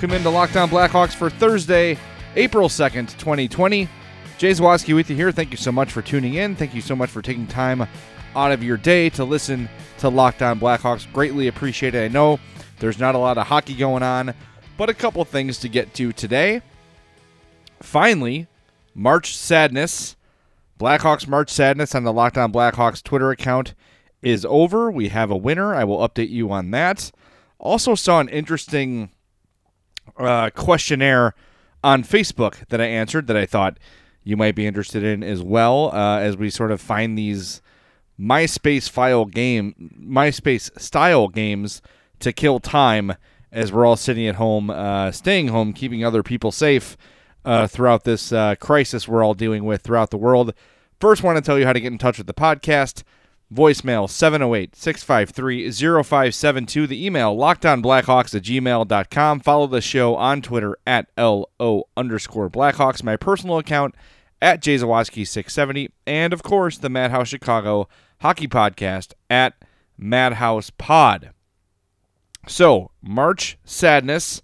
Welcome into Locked On Blackhawks for Thursday, April 2nd, 2020. Jay Zawaski with you here. Thank you so much for tuning in. Thank you so much for taking time out of your day to listen to Locked On Blackhawks. Greatly appreciate it. I know there's not a lot of hockey going on, but a couple things to get to today. Finally, March Sadness, Blackhawks March Sadness on the Locked On Blackhawks Twitter account is over. We have a winner. I will update you on that. Also, saw an interesting uh, questionnaire on Facebook that I answered that I thought you might be interested in as well uh, as we sort of find these MySpace file game, MySpace style games to kill time as we're all sitting at home, uh, staying home, keeping other people safe uh, throughout this uh, crisis we're all dealing with throughout the world. First, want to tell you how to get in touch with the podcast. Voicemail 708 653 0572. The email lockedonblackhawks at gmail.com. Follow the show on Twitter at LO underscore Blackhawks. My personal account at jzawaski670. And of course, the Madhouse Chicago hockey podcast at Madhouse Pod. So, March Sadness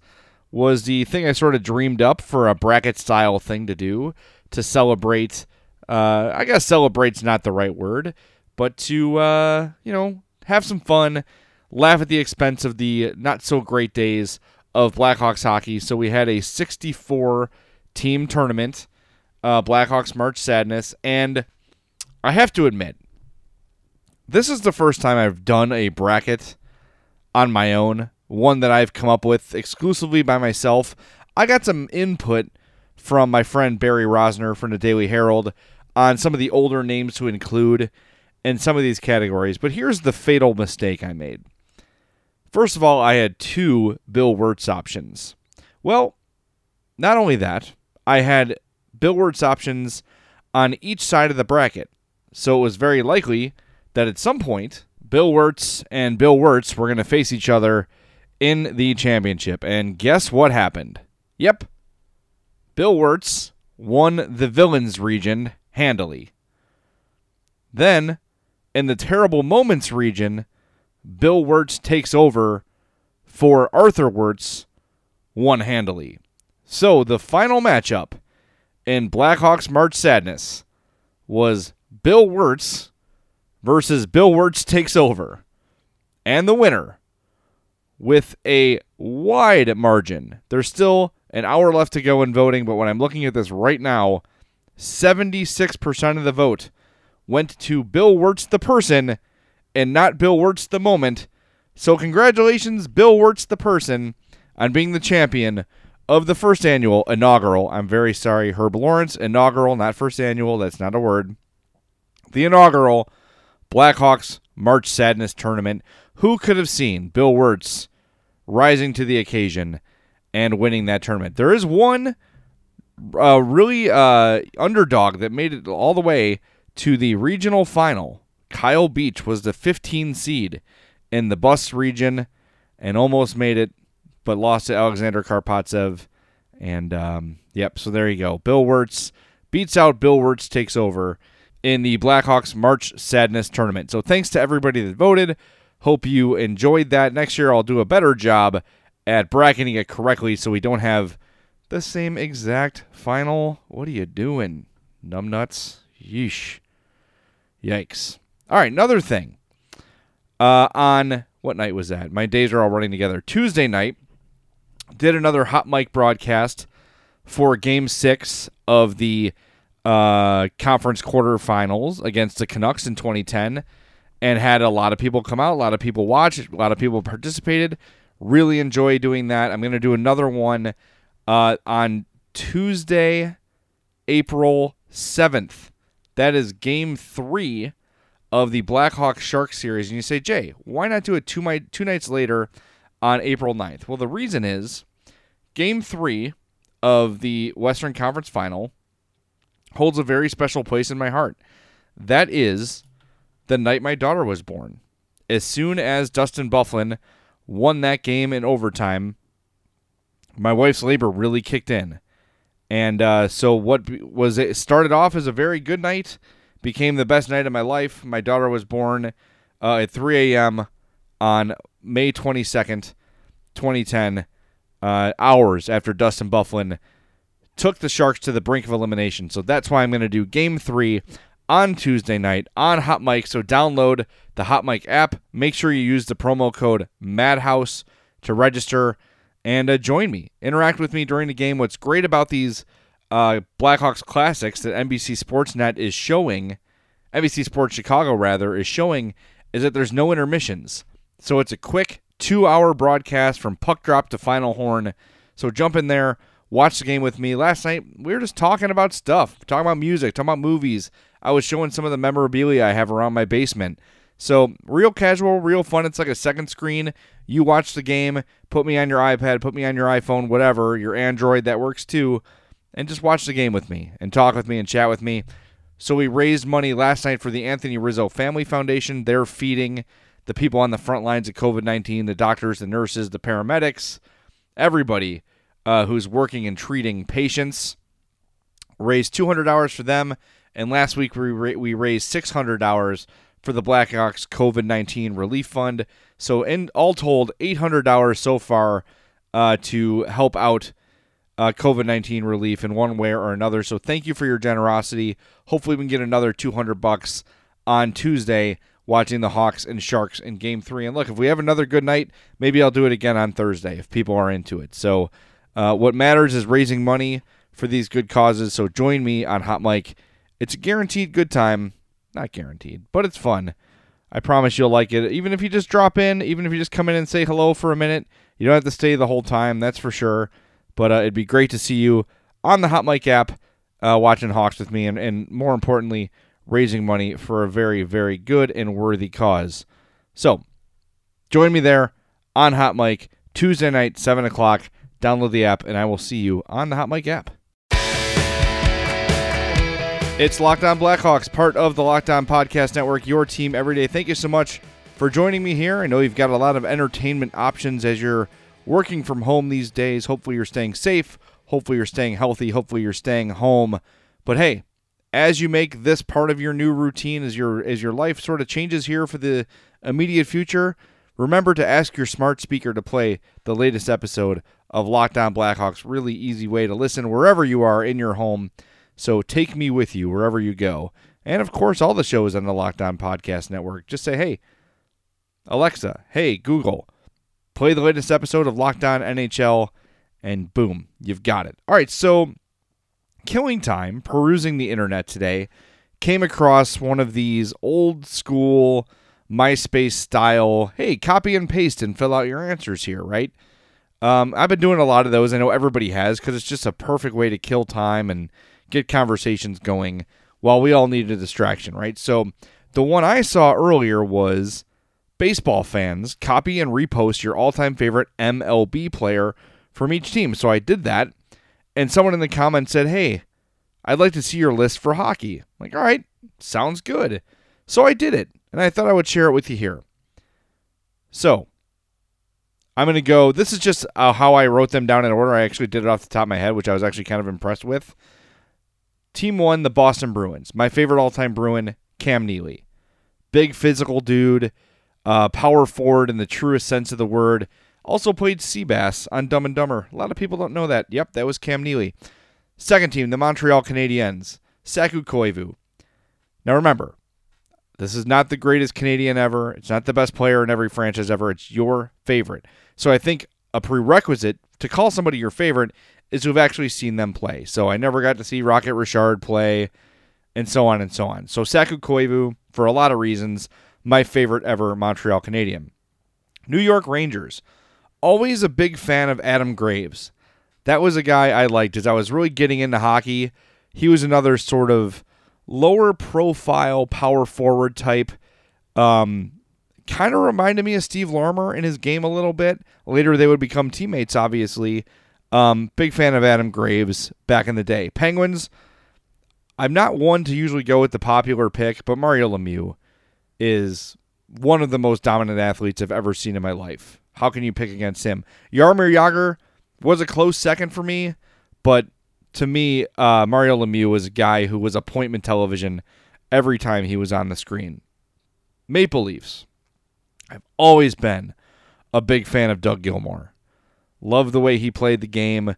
was the thing I sort of dreamed up for a bracket style thing to do to celebrate. Uh, I guess celebrate's not the right word but to uh, you know have some fun, laugh at the expense of the not so great days of Blackhawks hockey. So we had a 64 team tournament, uh, Blackhawks March Sadness, and I have to admit, this is the first time I've done a bracket on my own, one that I've come up with exclusively by myself. I got some input from my friend Barry Rozner from the Daily Herald on some of the older names to include in some of these categories, but here's the fatal mistake I made. First of all, I had two Bill Wirtz options. Well, not only that, I had Bill Wirtz options on each side of the bracket. So it was very likely that at some point, Bill Wirtz and Bill Wirtz were going to face each other in the championship. And guess what happened? Yep. Bill Wirtz won the villains region handily. Then in the terrible moments region, Bill Wirtz takes over for Arthur Wirtz one handily. So the final matchup in Blackhawks March Sadness was Bill Wirtz versus Bill Wirtz takes over. And the winner with a wide margin. There's still an hour left to go in voting, but when I'm looking at this right now, 76% of the vote went to Bill Wirtz the person and not Bill Wirtz the moment. So congratulations, Bill Wirtz the person, on being the champion of the first annual inaugural. I'm very sorry, Herb Lawrence inaugural, not first annual. That's not a word. The inaugural Blackhawks March Sadness tournament. Who could have seen Bill Wirtz rising to the occasion and winning that tournament? There is one uh, really uh, underdog that made it all the way to the regional final. Kyle Beach was the 15 seed in the bus region and almost made it, but lost to Alexander Karpovtsev. And um, yep, so there you go. Bill Wirtz beats out Bill Wirtz takes over in the Blackhawks March Sadness tournament. So thanks to everybody that voted. Hope you enjoyed that. Next year I'll do a better job at bracketing it correctly so we don't have the same exact final. What are you doing, numbnuts? Yeesh. Yikes. All right, another thing. Uh, on what night was that? My days are all running together. Tuesday night, did another hot mic broadcast for Game Six of the uh, conference quarterfinals against the Canucks in 2010, and had a lot of people come out, a lot of people watch, a lot of people participated. Really enjoy doing that. I'm going to do another one uh, on Tuesday, April 7th. That is game three of the Blackhawk Shark series. And you say, Jay, why not do it two, my, two nights later on April 9th? Well, the reason is game three of the Western Conference final holds a very special place in my heart. That is the night my daughter was born. As soon as Dustin Byfuglien won that game in overtime, my wife's labor really kicked in. And uh, so what was it started off as a very good night, became the best night of my life. My daughter was born uh, at 3 a.m. on May 22nd, 2010. uh, hours after Dustin Byfuglien took the Sharks to the brink of elimination. So that's why I'm going to do game three on Tuesday night on Hot Mic. So download the Hot Mic app. Make sure you use the promo code MADHOUSE to register and uh, join me. Interact with me during the game. What's great about these uh, Blackhawks classics that NBC Sportsnet is showing, NBC Sports Chicago rather, is showing is that there's no intermissions. So it's a quick two hour broadcast from puck drop to final horn. So jump in there, watch the game with me. Last night, we were just talking about stuff, talking about music, talking about movies. I was showing some of the memorabilia I have around my basement. So, real casual, real fun. It's like a second screen. You watch the game, put me on your iPad, put me on your iPhone, whatever, your Android, that works too, and just watch the game with me and talk with me and chat with me. So, we raised money last night for the Anthony Rizzo Family Foundation. They're feeding the people on the front lines of COVID 19, the doctors, the nurses, the paramedics, everybody uh, who's working and treating patients. Raised $200 for them. And last week we, ra- we raised $600 for the Blackhawks COVID 19 Relief Fund. So, in all told, $800 so far uh, to help out uh, COVID 19 relief in one way or another. So, thank you for your generosity. Hopefully, we can get another 200 bucks on Tuesday watching the Hawks and Sharks in game three. And look, if we have another good night, maybe I'll do it again on Thursday if people are into it. So, uh, what matters is raising money for these good causes. So, join me on Hot Mic. It's a guaranteed good time. Not guaranteed, but it's fun. I promise you'll like it. Even if you just drop in, even if you just come in and say hello for a minute, you don't have to stay the whole time, that's for sure. But uh, it'd be great to see you on the Hot Mic app uh, watching Hawks with me, and, and more importantly, raising money for a very, very good and worthy cause. So, join me there on Hot Mic Tuesday night, 7 o'clock. Download the app, and I will see you on the Hot Mic app. It's Locked On Blackhawks, part of the Locked On Podcast Network, your team every day. Thank you so much for joining me here. I know you've got a lot of entertainment options as you're working from home these days. Hopefully, you're staying safe. Hopefully, you're staying healthy. Hopefully, you're staying home. But hey, as you make this part of your new routine as your as your life sort of changes here for the immediate future, remember to ask your smart speaker to play the latest episode of Locked On Blackhawks. Really easy way to listen wherever you are in your home. So take me with you wherever you go. And of course, all the shows on the Locked On Podcast Network. Just say, hey, Alexa, hey, Google, play the latest episode of Locked On NHL, and boom, you've got it. All right, so killing time perusing the internet today, came across one of these old school MySpace style, hey, copy and paste and fill out your answers here, right? Um, I've been doing a lot of those. I know everybody has because it's just a perfect way to kill time and get conversations going while we all need a distraction, right? So the one I saw earlier was baseball fans copy and repost your all-time favorite MLB player from each team. So I did that, and someone in the comments said, "Hey, I'd like to see your list for hockey." I'm like, all right, sounds good. So I did it, and I thought I would share it with you here. So I'm going to go. This is just uh, how I wrote them down in order. I actually did it off the top of my head, which I was actually kind of impressed with. Team one, the Boston Bruins. My favorite all time Bruin, Cam Neely. Big physical dude, uh, power forward in the truest sense of the word. Also played Seabass on Dumb and Dumber. A lot of people don't know that. Yep, that was Cam Neely. Second team, the Montreal Canadiens. Saku Koivu. Now remember, this is not the greatest Canadian ever. It's not the best player in every franchise ever. It's your favorite. So I think a prerequisite to call somebody your favorite is have actually seen them play. So I never got to see Rocket Richard play, and so on and so on. So Saku Koivu, for a lot of reasons, my favorite ever Montreal Canadian. New York Rangers. Always a big fan of Adam Graves. That was a guy I liked as I was really getting into hockey. He was another sort of lower profile power forward type. Um, kind of reminded me of Steve Larmer in his game a little bit. Later, they would become teammates, obviously. Um, big fan of Adam Graves back in the day. Penguins, I'm not one to usually go with the popular pick, but Mario Lemieux is one of the most dominant athletes I've ever seen in my life. How can you pick against him? Jaromir Jagr was a close second for me, but to me, uh, Mario Lemieux was a guy who was appointment television every time he was on the screen. Maple Leafs. I've always been a big fan of Doug Gilmour. Love the way he played the game.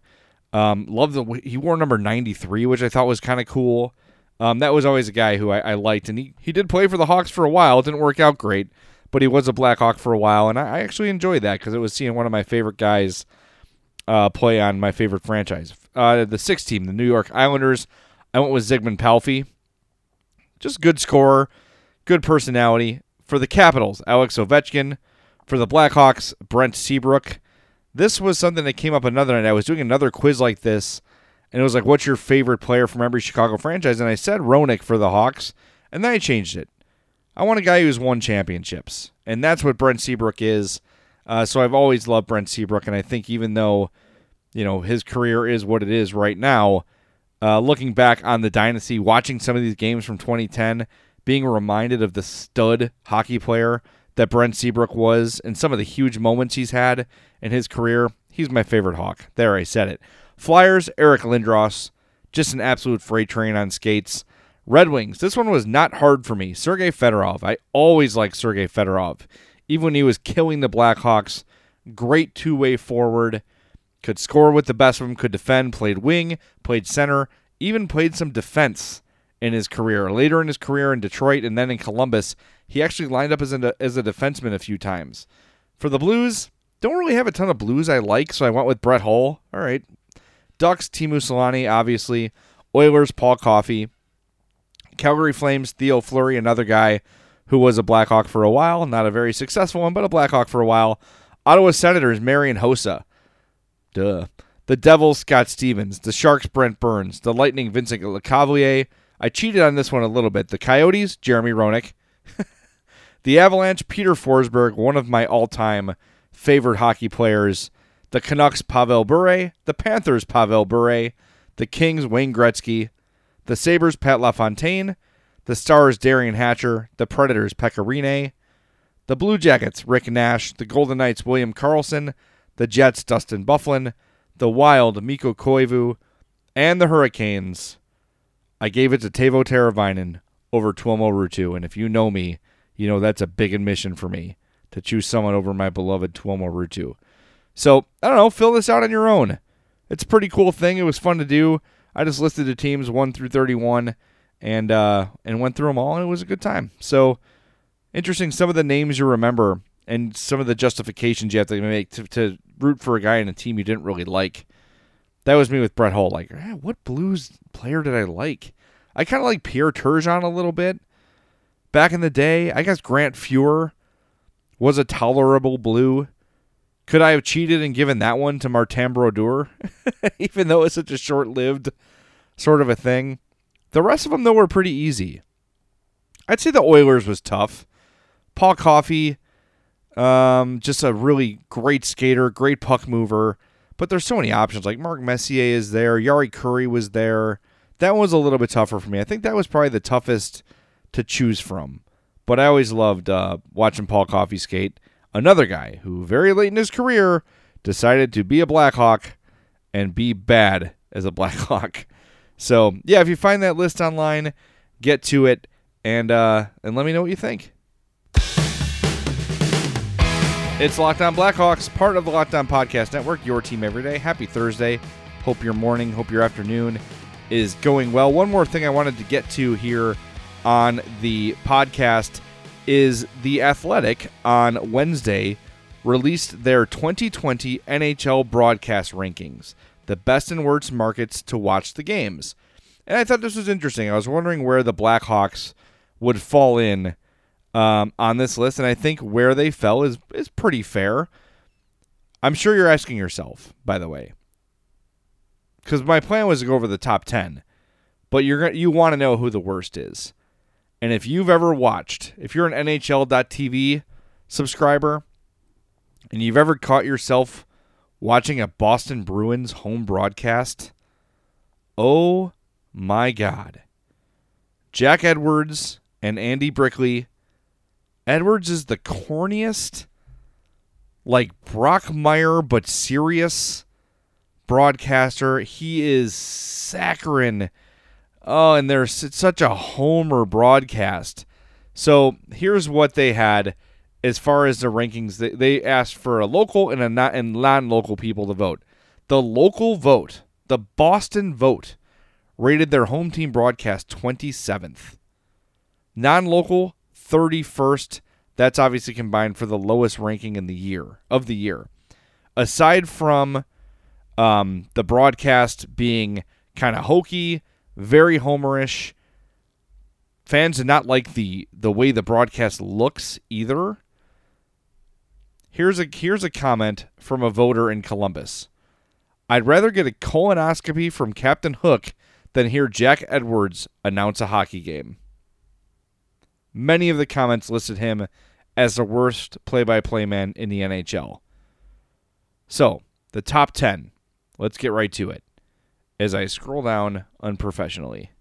Um, love the he wore number 93, which I thought was kind of cool. Um, that was always a guy who I, I, liked, and he, he did play for the Hawks for a while. It didn't work out great, but he was a Blackhawk for a while, and I, I actually enjoyed that because it was seeing one of my favorite guys uh, play on my favorite franchise. Uh, the sixth team, the New York Islanders, I went with Zigmund Palffy. Just good scorer, good personality. For the Capitals, Alex Ovechkin. For the Blackhawks, Brent Seabrook. This was something that came up another night. I was doing another quiz like this, and it was like, what's your favorite player from every Chicago franchise? And I said Roenick for the Hawks, and then I changed it. I want a guy who's won championships, and that's what Brent Seabrook is. Uh, so I've always loved Brent Seabrook, and I think even though, you know, his career is what it is right now, uh, looking back on the dynasty, watching some of these games from 2010, being reminded of the stud hockey player that Brent Seabrook was and some of the huge moments he's had in his career, he's my favorite Hawk. There, I said it. Flyers, Eric Lindros, just an absolute freight train on skates. Red Wings, this one was not hard for me. Sergei Fedorov. I always liked Sergei Fedorov. Even when he was killing the Blackhawks, great two way forward. Could score with the best of them, could defend, played wing, played center, even played some defense in his career. Later in his career in Detroit and then in Columbus, he actually lined up as a, as a defenseman a few times. For the Blues, don't really have a ton of Blues I like, so I went with Brett Hull. All right. Ducks, Teemu Selanne, obviously. Oilers, Paul Coffey. Calgary Flames, Theo Fleury, another guy who was a Blackhawk for a while. Not a very successful one, but a Blackhawk for a while. Ottawa Senators, Marian Hossa. Duh. The Devils, Scott Stevens. The Sharks, Brent Burns. The Lightning, Vincent Lecavalier. I cheated on this one a little bit. The Coyotes, Jeremy Roenick. the Avalanche, Peter Forsberg, one of my all time favorite hockey players. The Canucks, Pavel Bure. The Panthers, Pavel Bure. The Kings, Wayne Gretzky. The Sabres, Pat LaFontaine. The Stars, Derian Hatcher. The Predators, Pekka. The Blue Jackets, Rick Nash. The Golden Knights, William Karlsson. the Jets, Dustin Byfuglien, the Wild, Mikko Koivu, and the Hurricanes. I gave it to Teuvo Teravainen over Tuomo Ruutu, and if you know me, you know that's a big admission for me to choose someone over my beloved Tuomo Ruutu. So, I don't know, fill this out on your own. It's a pretty cool thing. It was fun to do. I just listed the teams 1 through 31 and uh, and went through them all, and it was a good time. So, interesting some of the names you remember and some of the justifications you have to make to, to root for a guy in a team you didn't really like. That was me with Brett Hull. Like, eh, what Blues player did I like? I kind of like Pierre Turgeon a little bit. Back in the day, I guess Grant Fuhr was a tolerable Blue. Could I have cheated and given that one to Martin Brodeur, even though it's such a short-lived sort of a thing? The rest of them, though, were pretty easy. I'd say the Oilers was tough. Paul Coffey, um, just a really great skater, great puck mover. But there's so many options. Like Mark Messier is there, Jari Kurri was there. That one was a little bit tougher for me. I think that was probably the toughest to choose from. But I always loved uh, watching Paul Coffey skate. Another guy who, very late in his career, decided to be a Blackhawk and be bad as a Blackhawk. So yeah, if you find that list online, get to it and uh, and let me know what you think. It's Locked On Blackhawks, part of the Locked On Podcast Network, your team every day. Happy Thursday. Hope your morning, hope your afternoon is going well. One more thing I wanted to get to here on the podcast is The Athletic on Wednesday released their 2020 NHL broadcast rankings, the best and worst markets to watch the games. And I thought this was interesting. I was wondering where the Blackhawks would fall in um, on this list, and I think where they fell is is pretty fair. I'm sure you're asking yourself, by the way, because my plan was to go over the top ten, but you're you want to know who the worst is, and if you've ever watched, if you're an NHL.TV subscriber, and you've ever caught yourself watching a Boston Bruins home broadcast, oh my God, Jack Edwards and Andy Brickley Edwards is the corniest, like Brockmire, but serious broadcaster. He is saccharine. Oh, and there's such a homer broadcast. So here's what they had as far as the rankings, they, they asked for a local and a not and non-local people to vote. The local vote, the Boston vote, rated their home team broadcast 27th. Non-local 31st. That's obviously combined for the lowest ranking in the year of the year. Aside from um, the broadcast being kind of hokey, very homerish, fans did not like the the way the broadcast looks either. Here's a here's a comment from a voter in Columbus. I'd rather get a colonoscopy from Captain Hook than hear Jack Edwards announce a hockey game. Many of the comments listed him as the worst play-by-play man in the NHL. So, the top 10. Let's get right to it. As I scroll down unprofessionally.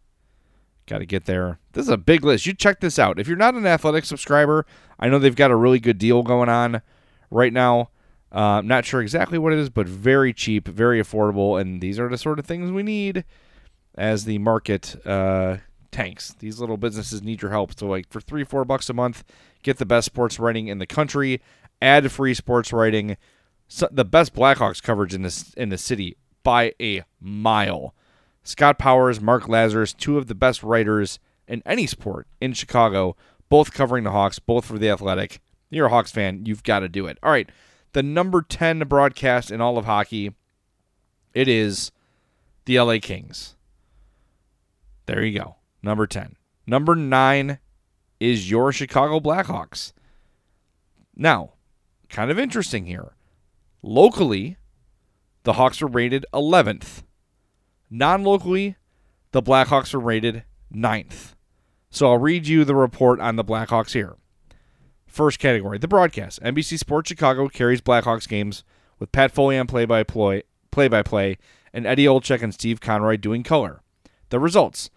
Got to get there. This is a big list. You check this out. If you're not an athletic subscriber, I know they've got a really good deal going on right now. Uh, not sure exactly what it is, but very cheap, very affordable, and these are the sort of things we need as the market uh, tanks. These little businesses need your help. So, like for three, four bucks a month, get the best sports writing in the country, ad free sports writing, so, the best Blackhawks coverage in this in the city by a mile. Scott Powers, Mark Lazerus, two of the best writers in any sport in Chicago, both covering the Hawks, both for the Athletic. You're a Hawks fan, you've got to do it. All right, the number 10 broadcast in all of hockey, it is the LA Kings. There you go. Number 10. Number 9 is your Chicago Blackhawks. Now, kind of interesting here. Locally, the Hawks were rated 11th. Non locally, the Blackhawks were rated 9th. So I'll read you the report on the Blackhawks here. First category, the broadcast. NBC Sports Chicago carries Blackhawks games with Pat Foley on play-by-play, play-by-play, and Eddie Olczyk and Steve Konroyd doing color. The results.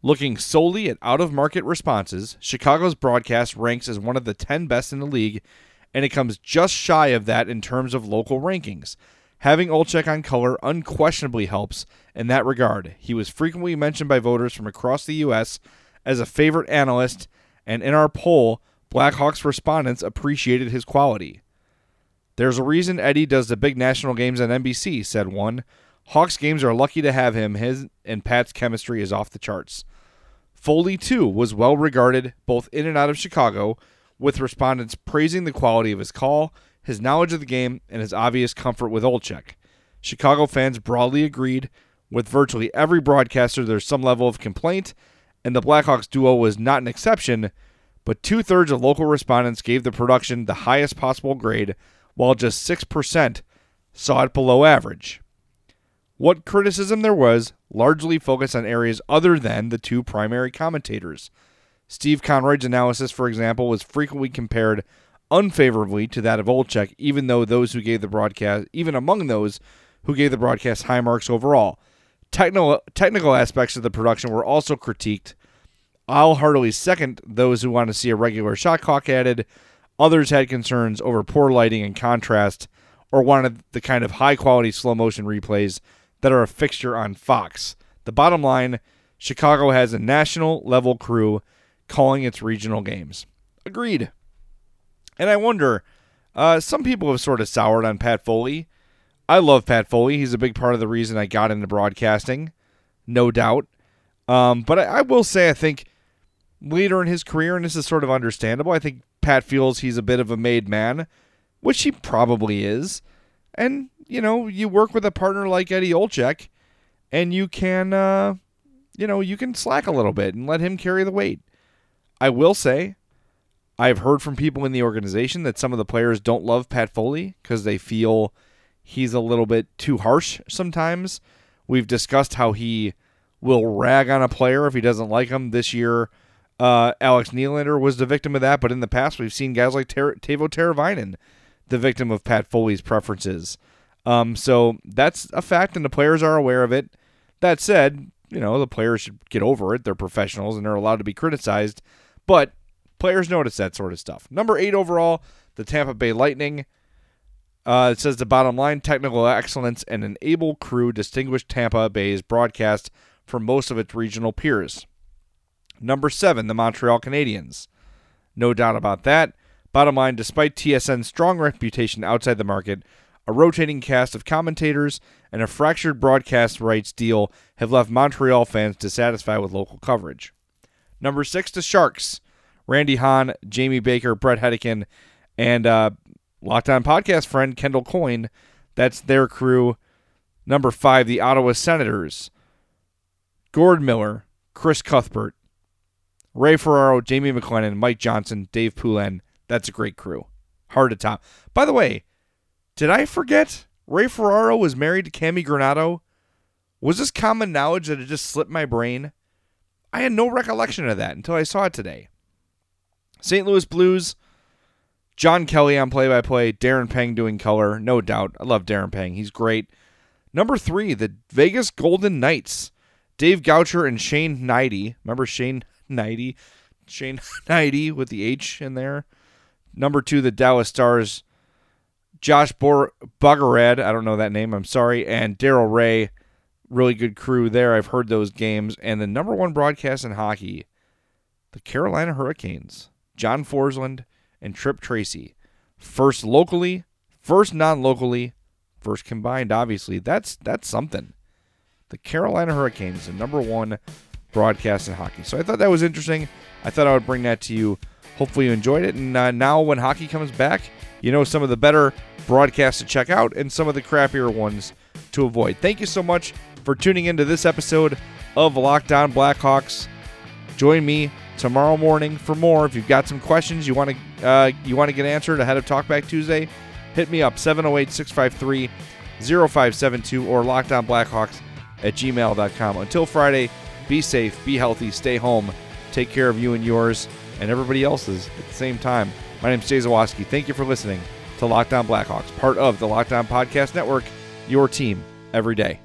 Looking solely at out-of-market responses, Chicago's broadcast ranks as one of the 10 best in the league, and it comes just shy of that in terms of local rankings. Having Olczyk on color unquestionably helps in that regard. He was frequently mentioned by voters from across the U.S. as a favorite analyst, and in our poll, Blackhawks respondents appreciated his quality. There's a reason Eddie does the big national games on NBC, said one. Hawks games are lucky to have him. His and Pat's chemistry is off the charts. Foley, too, was well regarded both in and out of Chicago, with respondents praising the quality of his call, his knowledge of the game, and his obvious comfort with Olczyk. Chicago fans broadly agreed. With virtually every broadcaster, there's some level of complaint, and the Blackhawks duo was not an exception, but two thirds of local respondents gave the production the highest possible grade, while just 6% saw it below average. What criticism there was largely focused on areas other than the two primary commentators. Steve Konroyd's analysis, for example, was frequently compared unfavorably to that of Olczyk, even though those who gave the broadcast, even among those who gave the broadcast high marks overall. Technical, technical aspects of the production were also critiqued. I'll heartily second those who want to see a regular shot clock added. Others had concerns over poor lighting and contrast, or wanted the kind of high quality slow motion replays that are a fixture on Fox. The bottom line Chicago has a national level crew calling its regional games. Agreed. And I wonder, uh, some people have sort of soured on Pat Foley. I love Pat Foley. He's a big part of the reason I got into broadcasting, no doubt. Um, but I, I will say, I think later in his career, and this is sort of understandable, I think Pat feels he's a bit of a made man, which he probably is. And you know, you work with a partner like Eddie Olczyk, and you can, uh, you know, you can slack a little bit and let him carry the weight. I will say, I've heard from people in the organization that some of the players don't love Pat Foley because they feel he's a little bit too harsh sometimes. We've discussed how he will rag on a player if he doesn't like him. This year, uh, Alex Nylander was the victim of that, but in the past, we've seen guys like Ter- Teuvo Teravainen the victim of Pat Foley's preferences. Um, so that's a fact, and the players are aware of it. That said, you know, the players should get over it. They're professionals and they're allowed to be criticized, but players notice that sort of stuff. Number eight overall, the Tampa Bay Lightning. Uh, it says the bottom line technical excellence and an able crew distinguished Tampa Bay's broadcast from most of its regional peers. Number seven, the Montreal Canadiens. No doubt about that. Bottom line, despite TSN's strong reputation outside the market, a rotating cast of commentators and a fractured broadcast rights deal have left Montreal fans dissatisfied with local coverage. Number six, the Sharks. Randy Hahn, Jamie Baker, Bret Hedican, and uh, Locked On podcast friend Kendall Coyne. That's their crew. Number five, the Ottawa Senators. Gord Miller, Chris Cuthbert, Ray Ferraro, Jamie McLennan, Mike Johnson, Dave Poulin. That's a great crew. Hard to top. By the way, did I forget Ray Ferraro was married to Cammi Granato? Was this common knowledge that it just slipped my brain? I had no recollection of that until I saw it today. St. Louis Blues, John Kelly on play by play, Darren Pang doing color, no doubt. I love Darren Pang. He's great. Number three, the Vegas Golden Knights. Dave Goucher and Shane Hnidy. Remember Shane Hnidy? Shane Hnidy with the H in there. Number two, the Dallas Stars. Josh Bor- Bogorad, I don't know that name, I'm sorry, and Daryl Reaugh. Really good crew there. I've heard those games. And the number one broadcast in hockey, the Carolina Hurricanes. John Forslund and Tripp Tracy. First locally, first non-locally, first combined. Obviously, that's that's something. The Carolina Hurricanes, the number one broadcast in hockey. So I thought that was interesting. I thought I would bring that to you. Hopefully you enjoyed it. And uh, now when hockey comes back, you know some of the better broadcasts to check out and some of the crappier ones to avoid. Thank you so much for tuning into this episode of Locked On Blackhawks. Join me tomorrow morning for more. If you've got some questions you want to uh, you want to get answered ahead of Talkback Tuesday, hit me up 708 653 0572 or lockedonblackhawks at gmail.com. Until Friday, be safe, be healthy, stay home, take care of you and yours and everybody else's at the same time. My name is Jay Zawaski. Thank you for listening to Locked On Blackhawks, part of the Locked On Podcast Network, your team every day.